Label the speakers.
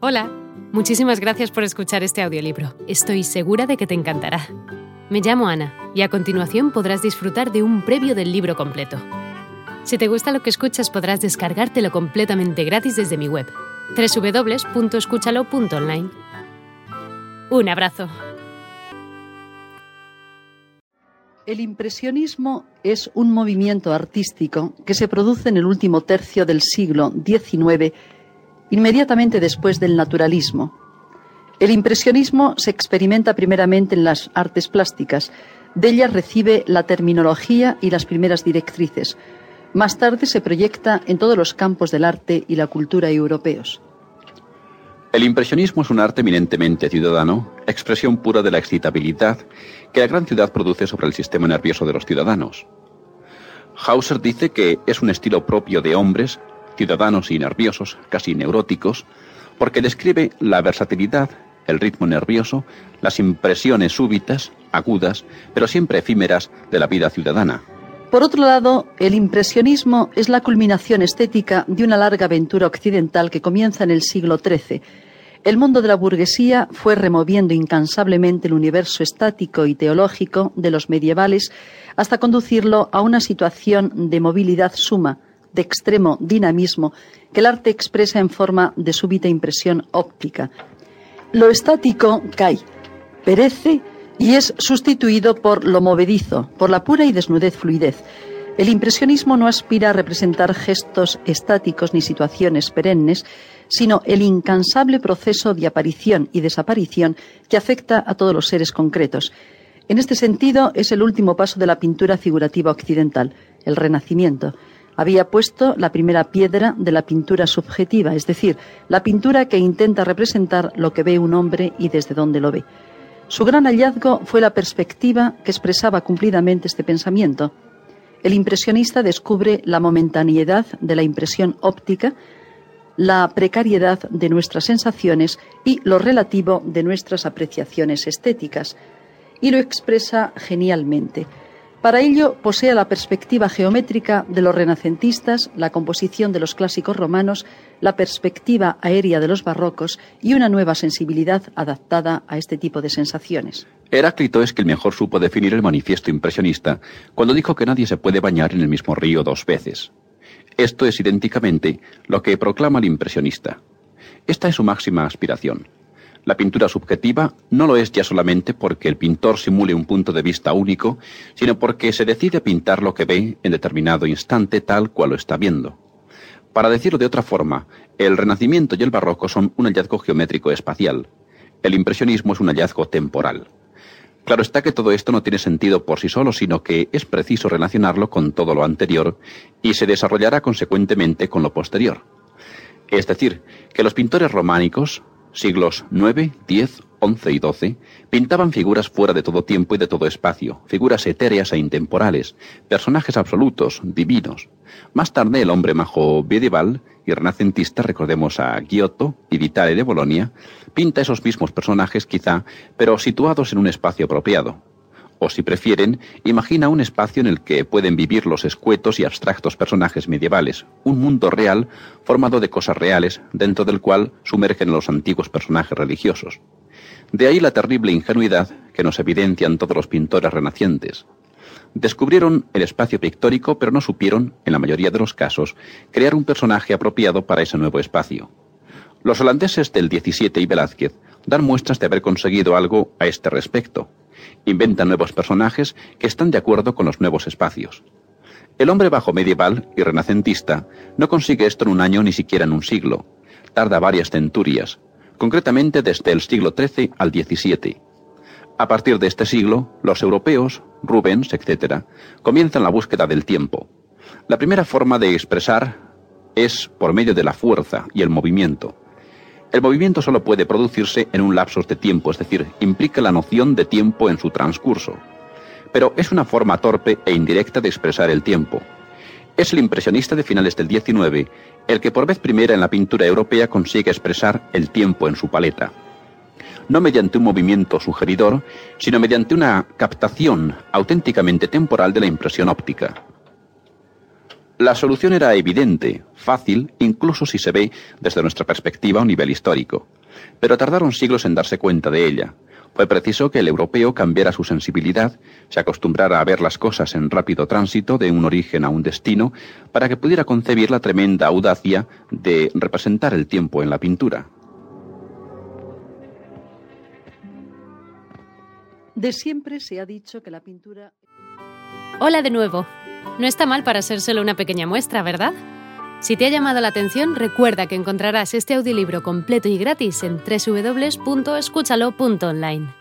Speaker 1: Hola, muchísimas gracias por escuchar este audiolibro. Estoy segura de que te encantará. Me llamo Ana y a continuación podrás disfrutar de un previo del libro completo. Si te gusta lo que escuchas podrás descargártelo completamente gratis desde mi web, www.escúchalo.online. Un abrazo.
Speaker 2: El impresionismo es un movimiento artístico que se produce en el último tercio del siglo XIX inmediatamente después del naturalismo. El impresionismo se experimenta primeramente en las artes plásticas, de ellas recibe la terminología y las primeras directrices. Más tarde se proyecta en todos los campos del arte y la cultura europeos.
Speaker 3: El impresionismo es un arte eminentemente ciudadano, expresión pura de la excitabilidad que la gran ciudad produce sobre el sistema nervioso de los ciudadanos. Hauser dice que es un estilo propio de hombres ciudadanos y nerviosos, casi neuróticos, porque describe la versatilidad, el ritmo nervioso, las impresiones súbitas, agudas, pero siempre efímeras de la vida ciudadana.
Speaker 2: Por otro lado, el impresionismo es la culminación estética de una larga aventura occidental que comienza en el siglo XIII. El mundo de la burguesía fue removiendo incansablemente el universo estático y teológico de los medievales hasta conducirlo a una situación de movilidad suma, de extremo dinamismo que el arte expresa en forma de súbita impresión óptica. Lo estático cae, perece y es sustituido por lo movedizo, por la pura y desnudez fluidez. El impresionismo no aspira a representar gestos estáticos ni situaciones perennes, sino el incansable proceso de aparición y desaparición que afecta a todos los seres concretos. En este sentido, es el último paso de la pintura figurativa occidental, el Renacimiento había puesto la primera piedra de la pintura subjetiva, es decir, la pintura que intenta representar lo que ve un hombre y desde dónde lo ve. Su gran hallazgo fue la perspectiva que expresaba cumplidamente este pensamiento. El impresionista descubre la momentaneidad de la impresión óptica, la precariedad de nuestras sensaciones y lo relativo de nuestras apreciaciones estéticas, y lo expresa genialmente. Para ello posee la perspectiva geométrica de los renacentistas, la composición de los clásicos romanos, la perspectiva aérea de los barrocos y una nueva sensibilidad adaptada a este tipo de sensaciones.
Speaker 3: Heráclito es que el mejor supo definir el manifiesto impresionista cuando dijo que nadie se puede bañar en el mismo río dos veces. Esto es idénticamente lo que proclama el impresionista. Esta es su máxima aspiración. La pintura subjetiva no lo es ya solamente porque el pintor simule un punto de vista único, sino porque se decide pintar lo que ve en determinado instante tal cual lo está viendo. Para decirlo de otra forma, el Renacimiento y el Barroco son un hallazgo geométrico espacial. El impresionismo es un hallazgo temporal. Claro está que todo esto no tiene sentido por sí solo, sino que es preciso relacionarlo con todo lo anterior y se desarrollará consecuentemente con lo posterior. Es decir, que los pintores románicos, siglos IX, X, XI y XII, pintaban figuras fuera de todo tiempo y de todo espacio, figuras etéreas e intemporales, personajes absolutos, divinos. Más tarde el hombre majo medieval y renacentista, recordemos a Giotto y Vitale de Bolonia, pinta esos mismos personajes quizá, pero situados en un espacio apropiado, o si prefieren, imagina un espacio en el que pueden vivir los escuetos y abstractos personajes medievales, un mundo real formado de cosas reales, dentro del cual sumergen los antiguos personajes religiosos. De ahí la terrible ingenuidad que nos evidencian todos los pintores renacientes. Descubrieron el espacio pictórico, pero no supieron, en la mayoría de los casos, crear un personaje apropiado para ese nuevo espacio. Los holandeses del 17 y Velázquez dan muestras de haber conseguido algo a este respecto, Inventan nuevos personajes que están de acuerdo con los nuevos espacios. El hombre bajo medieval y renacentista no consigue esto en un año ni siquiera en un siglo. Tarda varias centurias, concretamente desde el siglo XIII al XVII. A partir de este siglo, los europeos, Rubens, etc., comienzan la búsqueda del tiempo. La primera forma de expresar es por medio de la fuerza y el movimiento. El movimiento solo puede producirse en un lapso de tiempo, es decir, implica la noción de tiempo en su transcurso. Pero es una forma torpe e indirecta de expresar el tiempo. Es el impresionista de finales del XIX el que por vez primera en la pintura europea consigue expresar el tiempo en su paleta. No mediante un movimiento sugeridor, sino mediante una captación auténticamente temporal de la impresión óptica. La solución era evidente, fácil, incluso si se ve desde nuestra perspectiva a un nivel histórico. Pero tardaron siglos en darse cuenta de ella. Fue preciso que el europeo cambiara su sensibilidad, se acostumbrara a ver las cosas en rápido tránsito de un origen a un destino, para que pudiera concebir la tremenda audacia de representar el tiempo en la pintura.
Speaker 2: De siempre se ha dicho que la pintura...
Speaker 1: Hola de nuevo. No está mal para ser solo una pequeña muestra, ¿verdad? Si te ha llamado la atención, recuerda que encontrarás este audiolibro completo y gratis en www.escúchalo.online.